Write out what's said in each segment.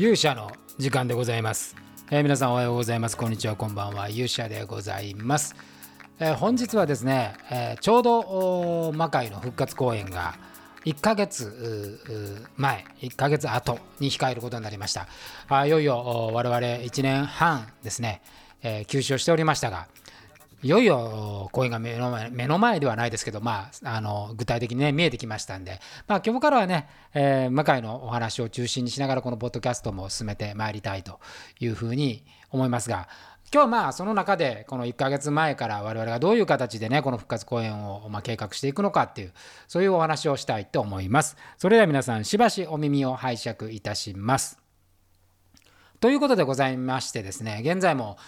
勇者の時間でございます、えー、皆さんおはようございます。こんにちは。こんばんは。勇者でございます、えー、本日はですね、えー、ちょうど魔界の復活公演が1ヶ月前1ヶ月後に控えることになりました。あいよいよ我々1年半ですね、え休止をしておりましたがいよいよ公演が目の前目の前ではないですけど、まあ、あの具体的に、ね、見えてきましたんで、まあ、今日からはね、えー、向井のお話を中心にしながらこのポッドキャストも進めてまいりたいというふうに思いますが今日まあその中でこの1ヶ月前から我々がどういう形でねこの復活公演をま計画していくのかっていうそういうお話をしたいと思います。それでは皆さんしばしお耳を拝借いたします。ということでございましてですね現在も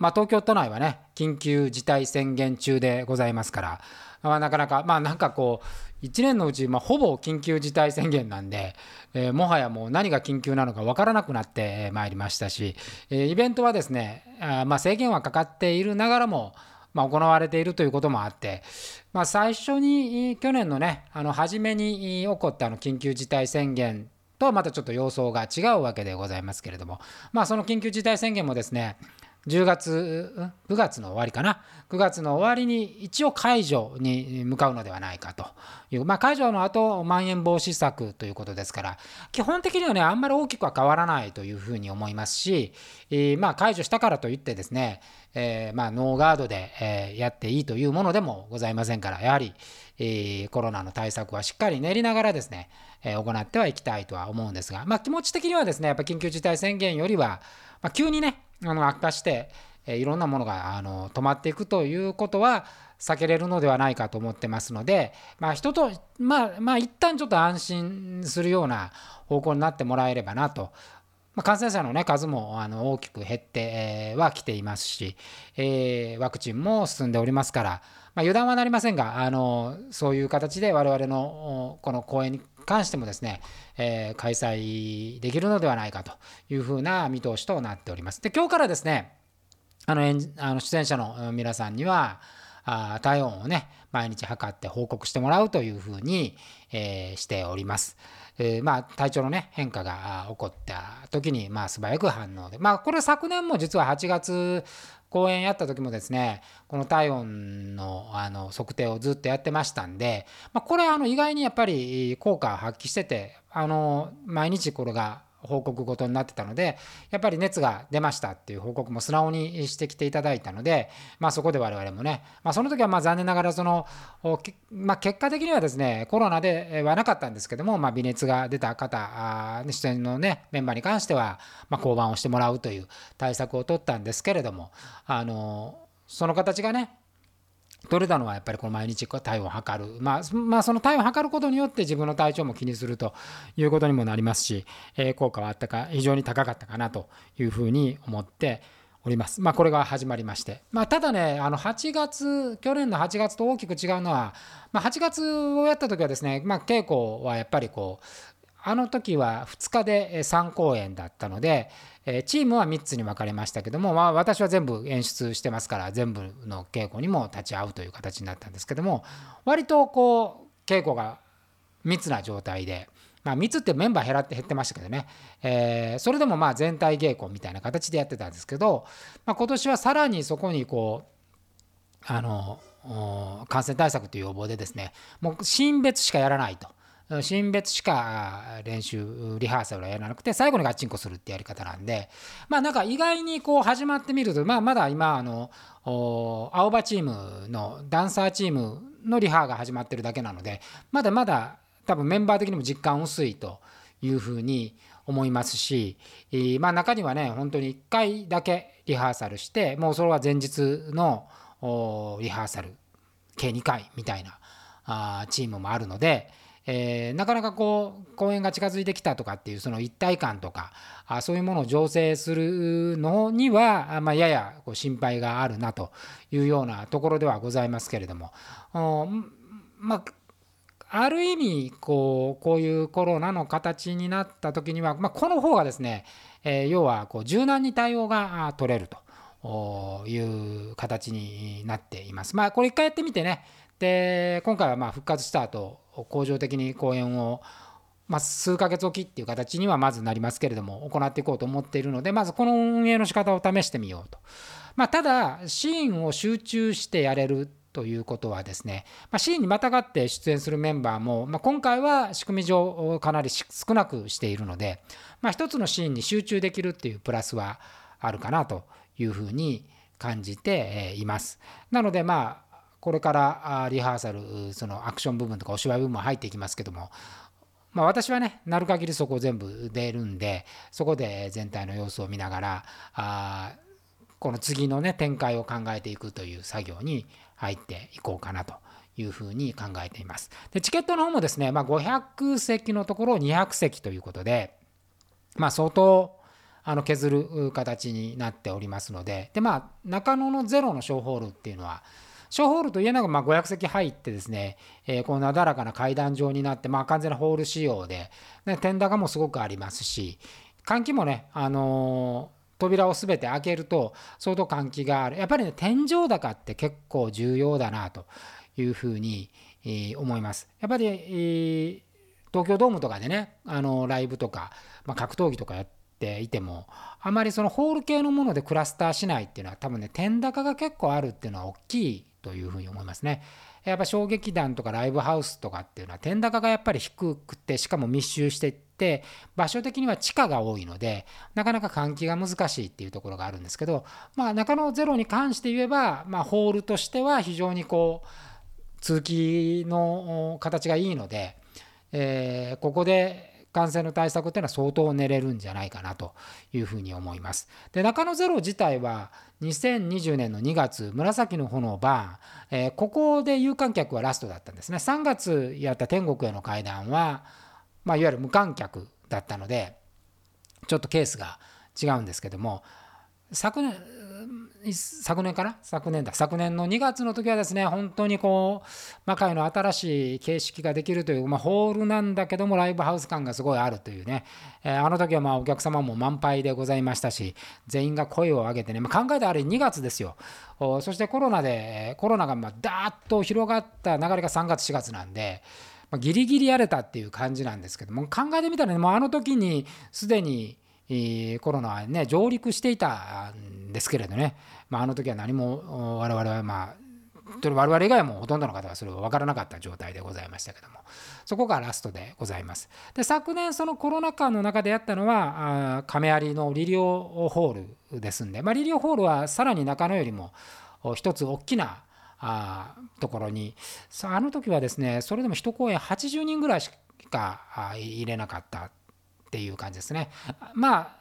まあ、東京都内はね緊急事態宣言中でございますから、まあ、なかなかまあなんかこう1年のうち、まあ、ほぼ緊急事態宣言なんで、えー、もはやもう何が緊急なのか分からなくなってまいりましたし、えー、イベントはですねあまあ制限はかかっているながらもまあ、行われているということもあって、まあ、最初に去年のねあの初めに起こったあの緊急事態宣言とはまたちょっと様相が違うわけでございますけれども、まあ、その緊急事態宣言もですね10月9月の終わりかな。9月の終わりに一応解除に向かうのではないかと。いう、まあ、解除の後まん延防止策ということですから。基本的にはねあんまり大きくは変わらないというふうに思いますし、えー、まあ解除したからといってですね、えー、まあノーガードで、えやっていいというものでもございませんから。やはり、えー、コロナの対策はしっかり練りながらですね、え行ってはいきたいとは思うんですが、まあ、気持ち的にはですねやっぱ緊急事態宣言よりは、まあ、急にねあの悪化して、えいろんなものがあの止まっていくということは避けれるのではないかと思ってますので、まあ、人とまあまあ一旦ちょっと安心するような方向になってもらえればなと。まあ、感染者の、ね、数もあの大きく減ってはきていますし、えー、ワクチンも進んでおりますから、まあ、油断はなりませんがあのそういう形で我々のこの公演に関してもですね、えー、開催できるのではないかというふうな見通しとなっております。で今日からですねあのあの出演者の皆さんにはあ体温をね毎日測って報告してもらうというふうに、えー、しております。えー、まあ、体調の、ね、変化が起こった時に、まあ、素早く反応で、まあ、これ昨年も実は8月講演やった時もですねこの体温のあの測定をずっとやってましたんで、まあ、これあの意外にやっぱり効果発揮しててあの毎日これが報告ごとになってたのでやっぱり熱が出ましたっていう報告も素直にしてきていただいたので、まあ、そこで我々もね、まあ、その時はまあ残念ながらその、まあ、結果的にはですねコロナではなかったんですけども、まあ、微熱が出た方出演のねメンバーに関しては、まあ、降板をしてもらうという対策を取ったんですけれどもあのその形がね取れたのはやっぱりこの毎日体温を測る、まあ、まあ、その体温を測ることによって自分の体調も気にするということにもなりますし、えー、効果はあったか非常に高かったかなというふうに思っております。まあ、これが始まりまして、まあ、ただねあの8月去年の8月と大きく違うのは、まあ、8月をやった時はですね、まあ、稽古はやっぱりこうあの時は2日で3公演だったので、えチームは3つに分かれましたけども、まあ、私は全部演出してますから全部の稽古にも立ち会うという形になったんですけども割とこう稽古が密な状態で、まあ、密ってメンバー減らって減ってましたけどね、えー、それでもまあ全体稽古みたいな形でやってたんですけど、まあ、今年はさらにそこにこうあの感染対策という要望でですねもうシーン別しかやらないと。新別しか練習リハーサルはやらなくて最後にガッチンコするってやり方なんでまあなんか意外にこう始まってみるとまあまだ今あの青葉チームのダンサーチームのリハが始まってるだけなのでまだまだ多分メンバー的にも実感薄いというふうに思いますし、まあ中にはね本当に1回だけリハーサルしてもうそれは前日のリハーサル計2回みたいなチームもあるので。えー、なかなかこう公演が近づいてきたとかっていうその一体感とかあそういうものを醸成するのには、まあ、ややこう心配があるなというようなところではございますけれども。まあある意味こうこういうコロナの形になった時には、まあ、この方がですね、えー、要はこう柔軟に対応が取れると。いう形になっています。まあこれ一回やってみてね。で今回はまあ復活した後恒常的に公演をまあ、数ヶ月おきっていう形にはまずなりますけれども行っていこうと思っているのでまずこの運営の仕方を試してみようと。まあ、ただシーンを集中してやれるということはですね、まあ、シーンにまたがって出演するメンバーも、まあ、今回は仕組み上かなり少なくしているので、まあ、一つのシーンに集中できるっていうプラスはあるかなというふうに感じています。なのでまあこれからリハーサルそのアクション部分とかお芝居部分も入っていきますけどもまあ、私はねなる限りそこ全部出るんでそこで全体の様子を見ながらあこの次のね展開を考えていくという作業に入っていこうかなというふうに考えています。でチケットの方もですね、まあ、500席のところを200席ということで、まあ、相当あの削る形になっておりますのででまあ中野のゼロの小ホールっていうのは小ホールといえながらま500席入ってですね、えー、こうなだらかな階段状になって、まあ、完全なホール仕様で、ね、天高もすごくありますし換気もね、あのー扉を全て開けると相当換気がある。やっぱりね天井高って結構重要だなというふうに、えー、思います。やっぱり、えー、東京ドームとかでねあのライブとか、まあ、格闘技とかやっていてもあまりそのホール系のものでクラスターしないっていうのは多分ね天高が結構あるっていうのは大きいというふうに思いますね。やっぱ衝撃弾とかライブハウスとかっていうのは天高がやっぱり低くてしかも密集していって場所的には地下が多いのでなかなか換気が難しいっていうところがあるんですけど、まあ、中野ゼロに関して言えば、まあ、ホールとしては非常にこう通気の形がいいので、えー、ここで感染の対策っていうのは相当練れるんじゃないかなというふうに思います。で中野ゼロ自体は2020年の2月紫の炎バーン、えー、ここで有観客はラストだったんですね3月やった天国への会談は、まあ、いわゆる無観客だったのでちょっとケースが違うんですけども昨年昨年かな？昨年だ。昨年の2月の時はですね本当にこう魔界の新しい形式ができるという、まあ、ホールなんだけどもライブハウス感がすごいあるというね、えー、あの時はまあお客様も満杯でございましたし全員が声を上げてね、まあ、考えたあれ2月ですよ。そしてコロナでコロナがまあダーッと広がった流れが3月4月なんで。まあ、ギリギリやれたっていう感じなんですけども考えてみたらねもうあの時にすでにコロナはね上陸していたんですけれどね、まあ、あの時は何も我々はまあ我々以外もほとんどの方はそれが分からなかった状態でございましたけども。そこがラストでございます。で昨年そのコロナ禍の中でやったのは亀有のリリオホールですんで、まあ、リリオホールはさらに中野よりも一つ大きなあところに。あの時はですねそれでも1公演80人ぐらいしか入れなかった。っていう感じですね。まあ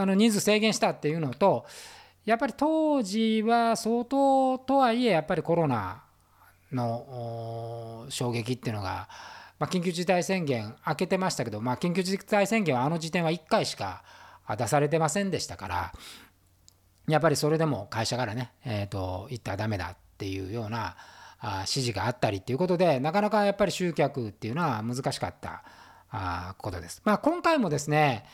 あの人数制限したっていうのとやっぱり当時は相当とはいえやっぱりコロナの衝撃っていうのが、まあ、緊急事態宣言明けてましたけど、まあ、緊急事態宣言はあの時点は1回しか出されてませんでしたからやっぱりそれでも会社からね、えーと、行ったらダメだっていうようなあ指示があったりっていうことでなかなかやっぱり集客っていうのは難しかったあことです。まあ、今回もですね、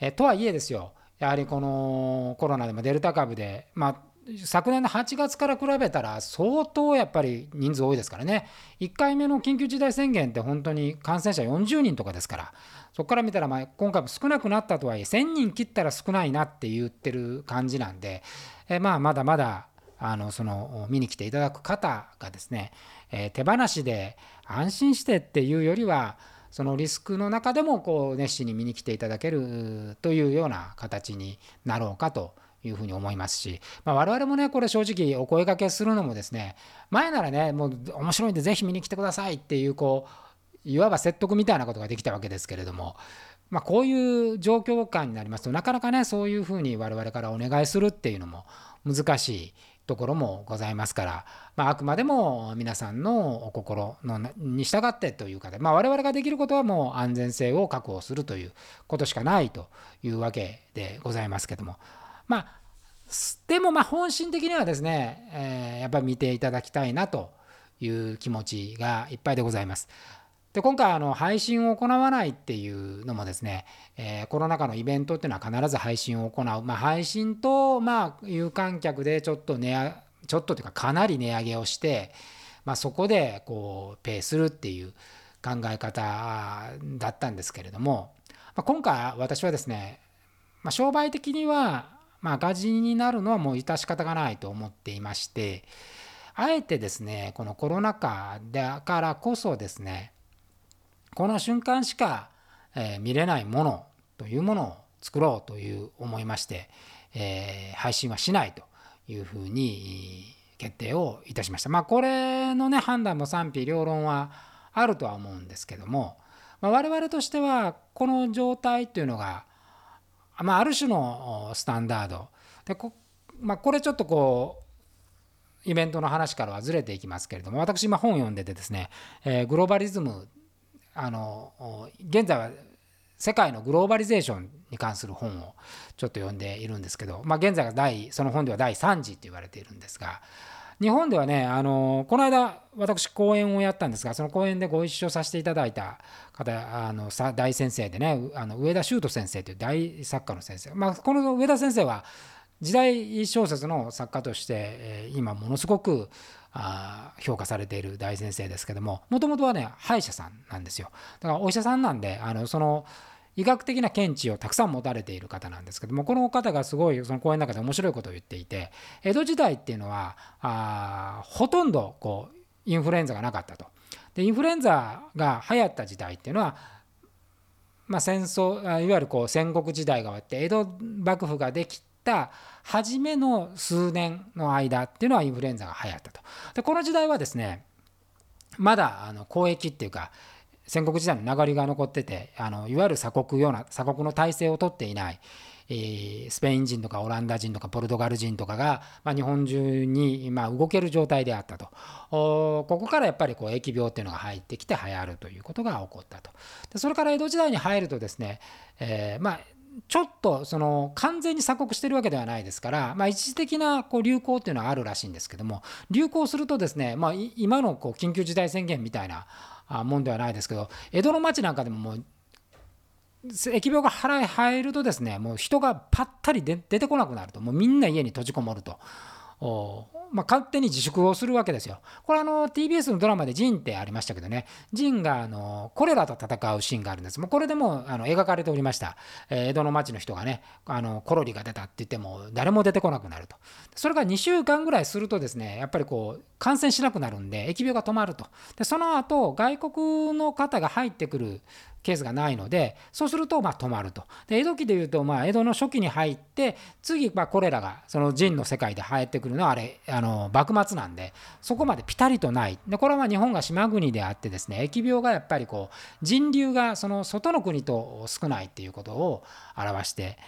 えとはいえですよ、やはりこのコロナでもデルタ株で、まあ、昨年の8月から比べたら相当やっぱり人数多いですからね、1回目の緊急事態宣言って本当に感染者40人とかですから、そこから見たらま今回も少なくなったとはいえ、1000人切ったら少ないなって言ってる感じなんで、えまあまだまだあのその見に来ていただく方がですね、え手放しで安心してっていうよりは、そのリスクの中でもこう熱心に見に来ていただけるというような形になろうかというふうに思いますし、まあ、我々もねこれ正直お声がけするのもですね前ならねもう面白いんでぜひ見に来てくださいっていうこういわば説得みたいなことができたわけですけれども、まあ、こういう状況下になりますとなかなかねそういうふうに我々からお願いするっていうのも難しいところもございますから、まあ、あくまでも皆さんのお心のに従ってというかで、まあ、我々ができることはもう安全性を確保するということしかないというわけでございますけどもまあでもまあ本心的にはですね、えー、やっぱり見ていただきたいなという気持ちがいっぱいでございます。で今回あの配信を行わないっていうのもですね、えー、コロナ禍のイベントっていうのは必ず配信を行う、まあ、配信とまあ有観客でちょっと値上ちょっとというかかなり値上げをして、まあ、そこでこうペイするっていう考え方だったんですけれども、まあ、今回私はですね、まあ、商売的にはまあ赤字になるのはもう致し方がないと思っていましてあえてですねこのコロナ禍だからこそですねこの瞬間しか、え見れないものというものを作ろうという思いまして、えー、配信はしないというふうに決定をいたしました。まあこれのね判断も賛否両論はあるとは思うんですけども、まあ、我々としてはこの状態っていうのが、まあ、ある種のスタンダードでこ,、まあ、これちょっとこうイベントの話からはずれていきますけれども私今本読んでてですね、えー、グローバリズムあの現在は世界のグローバリゼーションに関する本をちょっと読んでいるんですけど、まあ、現在が第その本では第3次って言われているんですが日本ではねあのこの間私講演をやったんですがその講演でご一緒させていただいた方あの大先生でねあの上田修斗先生という大作家の先生、まあ、この上田先生は時代小説の作家として、今ものすごく評価されている大先生ですけどももともとはね歯医者さんなんですよだからお医者さんなんであのその医学的な見地をたくさん持たれている方なんですけどもこの方がすごいその講演の中で面白いことを言っていて江戸時代っていうのはあほとんどこうインフルエンザがなかったと。でインフルエンザが流行った時代っていうのはまあ、戦争いわゆるこう戦国時代が終わって江戸幕府ができた初めの数年の間っていうのはインフルエンザが流行ったと。でこの時代はですねまだあの交易っていうか戦国時代の名残が残っててあのいわゆる鎖国ような鎖国の体制をとっていない、え、スペイン人とかオランダ人とかポルトガル人とかが、ま、日本中に、ま、動ける状態であったとここからやっぱりこう疫病っていうのが入ってきて流行るということが起こったとでそれから江戸時代に入るとですね、えー、まあちょっとその完全に鎖国してるわけではないですから、まあ、一時的なこう流行っていうのはあるらしいんですけども流行するとですね、まあ、今のこう緊急事態宣言みたいなもんではないですけど江戸の町なんかでももう疫病が腹へ入るとですねもう人がぱったり出てこなくなるともうみんな家に閉じこもると。まあ、勝手に自粛をするわけですよ。これあの TBS のドラマでジンってありましたけどね、ジンがあのコレラと戦うシーンがあるんです。もうこれでもあの描かれておりました。えー、江戸の町の人がね、あのコロリが出たって言っても誰も出てこなくなると。それが2週間ぐらいするとですね、やっぱりこう感染しなくなるんで、疫病が止まると。でその後外国の方が入ってくるケースがないのでそうするとま止まるとで江戸期でいうとまあ江戸の初期に入って次まこれらがその陣の世界で入ってくるのはあれああの幕末なんでそこまでピタリとない。でこれはま日本が島国であってですね疫病がやっぱりこう人流がその外の国と少ないっていうことを表して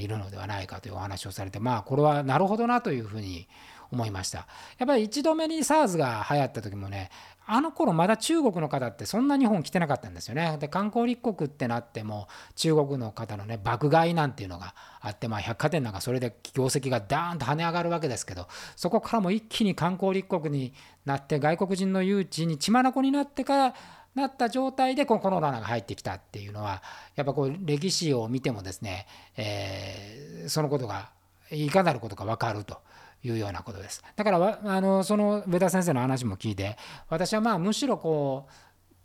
いるのではないかというお話をされてまあこれはなるほどなというふうに思いました。やっぱり1度目に SARS が流行った時もねあの頃まだ中国の方ってそんな日本来てなかったんですよね。で観光立国ってなっても中国の方のね爆買いなんていうのがあって、まあ、百貨店なんかそれで業績がダーンと跳ね上がるわけですけどそこからも一気に観光立国になって外国人の誘致に血眼になってからなった状態でこのコロナが入ってきたっていうのはやっぱこう歴史を見てもですね、えー、そのことがいかなることか分かると。いうようなことです。だからあのその上田先生の話も聞いて私はまあむしろこう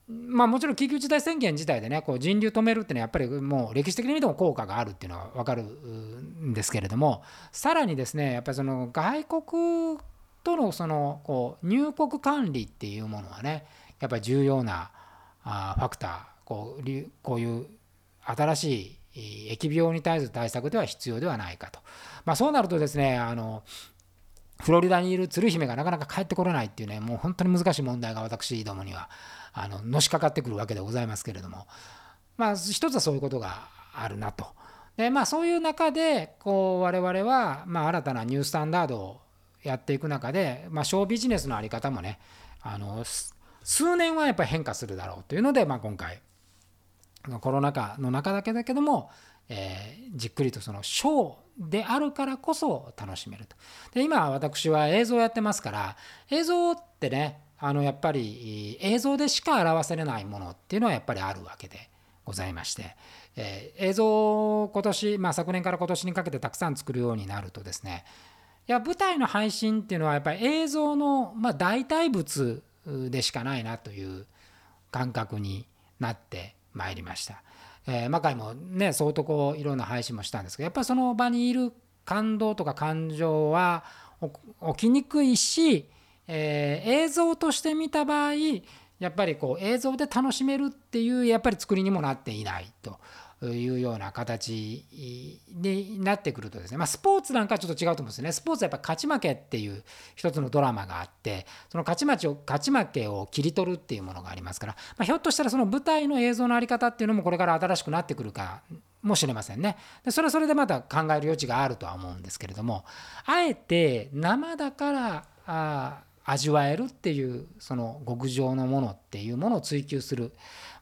まあもちろん緊急事態宣言自体でねこう人流止めるっていうのはやっぱりもう歴史的に見ても効果があるっていうのは分かるんですけれどもさらにですねやっぱりその外国とのそのこう入国管理っていうものはねやっぱり重要なあファクターこうこういう新しい疫病に対する対策では必要ではないかと。まあ、そうなるとですねあのフロリダにいる鶴姫がなかなか帰ってこれないっていうねもう本当に難しい問題が私どもにはあののしかかってくるわけでございますけれどもまあ一つはそういうことがあるなと。でまあそういう中でこう我々はま新たなニュースタンダードをやっていく中で、まあ、ショービジネスの在り方もねあの数年はやっぱり変化するだろうというので、まあ、今回コロナ禍の中だけだけども、えー、じっくりとそのショーであるからこそ楽しめると。で今私は映像やってますから映像ってねあのやっぱり映像でしか表せれないものっていうのはやっぱりあるわけでございまして、えー、映像を今年、まあ、昨年から今年にかけてたくさん作るようになるとですねいや舞台の配信っていうのはやっぱり映像の、まあ、代替物でしかないなという感覚になってまいりました。えー、魔界もね相当こういろんな配信もしたんですけどやっぱりその場にいる感動とか感情は起きにくいし、えー、映像として見た場合やっぱりこう映像で楽しめるっていうやっぱり作りにもなっていないと。いうような形になってくるとですね、まあ、スポーツなんかちょっと違うと思うんですね。スポーツはやっぱ勝ち負けっていう一つのドラマがあってその勝ち負けを勝ち負けを切り取るっていうものがありますから、まあ、ひょっとしたらその舞台の映像の在り方っていうのもこれから新しくなってくるかもしれませんね。でそれはそれでまた考える余地があるとは思うんですけれどもあえて生だからあ味わえるっていうその極上のものっていうものを追求する、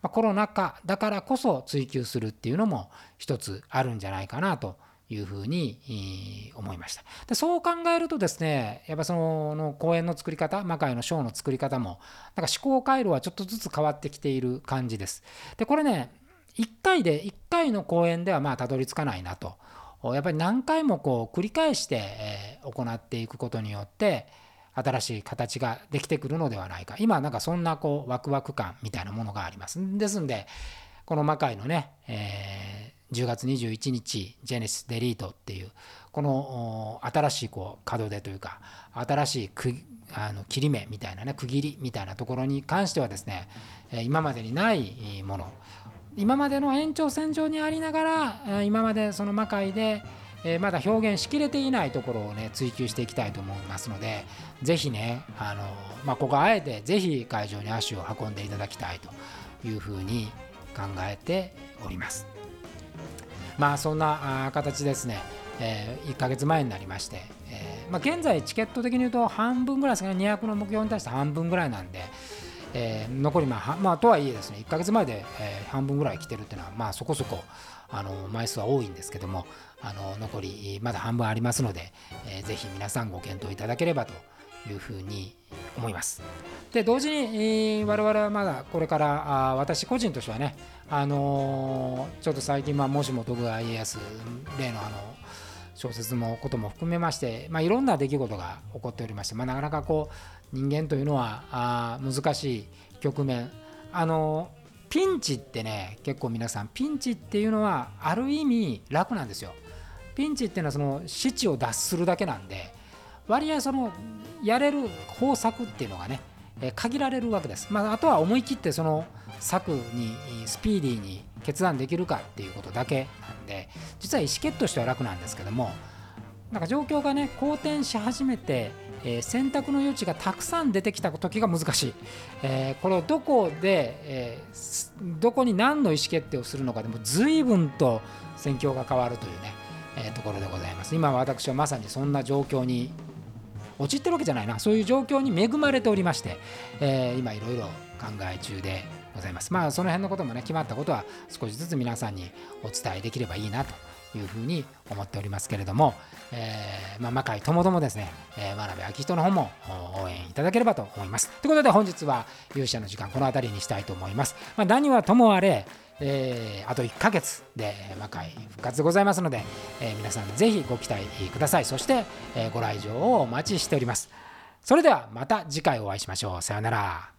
コロナ禍だからこそ追求するっていうのも一つあるんじゃないかなというふうに思いました。でそう考えるとですねやっぱその公演の作り方魔界のショーの作り方もなんか思考回路はちょっとずつ変わってきている感じです。でこれね1回で1回の公演ではまあたどり着かないなと。やっぱり何回もこう繰り返して行っていくことによって新しい形ができてくるのではないか。今なんかそんなこうワクワク感みたいなものがあります。ですんでこの魔界のね、えー、10月21日ジェネシスデリートっていうこの新しいこう門出というか新しいくあの切り目みたいなね区切りみたいなところに関してはですね今までにないもの。今までの延長線上にありながら今までその魔界でえー、まだ表現しきれていないところをね追求していきたいと思いますのでぜひねあの、まあ、ここあえてぜひ会場に足を運んでいただきたいというふうに考えております。まあそんな形ですね、えー、1ヶ月前になりまして、えー、まあ、現在チケット的に言うと半分ぐらいですかね。200の目標に対して半分ぐらいなんでえー、残りまあ、まあ、とはいえですね1ヶ月前で、えー、半分ぐらい来てるっていうのはまあそこそこあの枚数は多いんですけどもあの残りまだ半分ありますので、えー、ぜひ皆さんご検討いただければというふうに思います。で同時に、えー、我々はまだこれからあ私個人としてはね、あのー、ちょっと最近、まあ、もしも徳川家康例のあの小説のことも含めまして、まあ、いろんな出来事が起こっておりまして、まあ、なかなかこう人間というのはあ難しい局面あのピンチってね結構皆さんピンチっていうのはある意味楽なんですよ。ピンチっていうのはその死地を脱するだけなんで割合そのやれる方策っていうのがね限られるわけです。まあ、あとは思い切ってその策にスピーディーに決断できるかっていうことだけなんで実は意思決定としては楽なんですけどもなんか状況がね好転し始めてえー、選択の余地がたくさん出てきた時が難しい、えー、これをどこで、えー、どこに何の意思決定をするのかでも随分と戦況が変わるというね、えところでございます。今私はまさにそんな状況に陥ってるわけじゃないな。そういう状況に恵まれておりまして、え今いろいろ考え中でございます。まあその辺のこともね決まったことは少しずつ皆さんにお伝えできればいいなというふうに思っておりますけれども、えー、まあ、魔界ともどもですね、えー、真鍋明人の方も応援いただければと思います。ということで本日は勇者の時間この辺りにしたいと思います。まあ、何はともあれ、えー、あと1ヶ月で魔界復活でございますので、え、皆さんぜひご期待ください。そして、え、ご来場をお待ちしております。それではまた次回お会いしましょう。さようなら。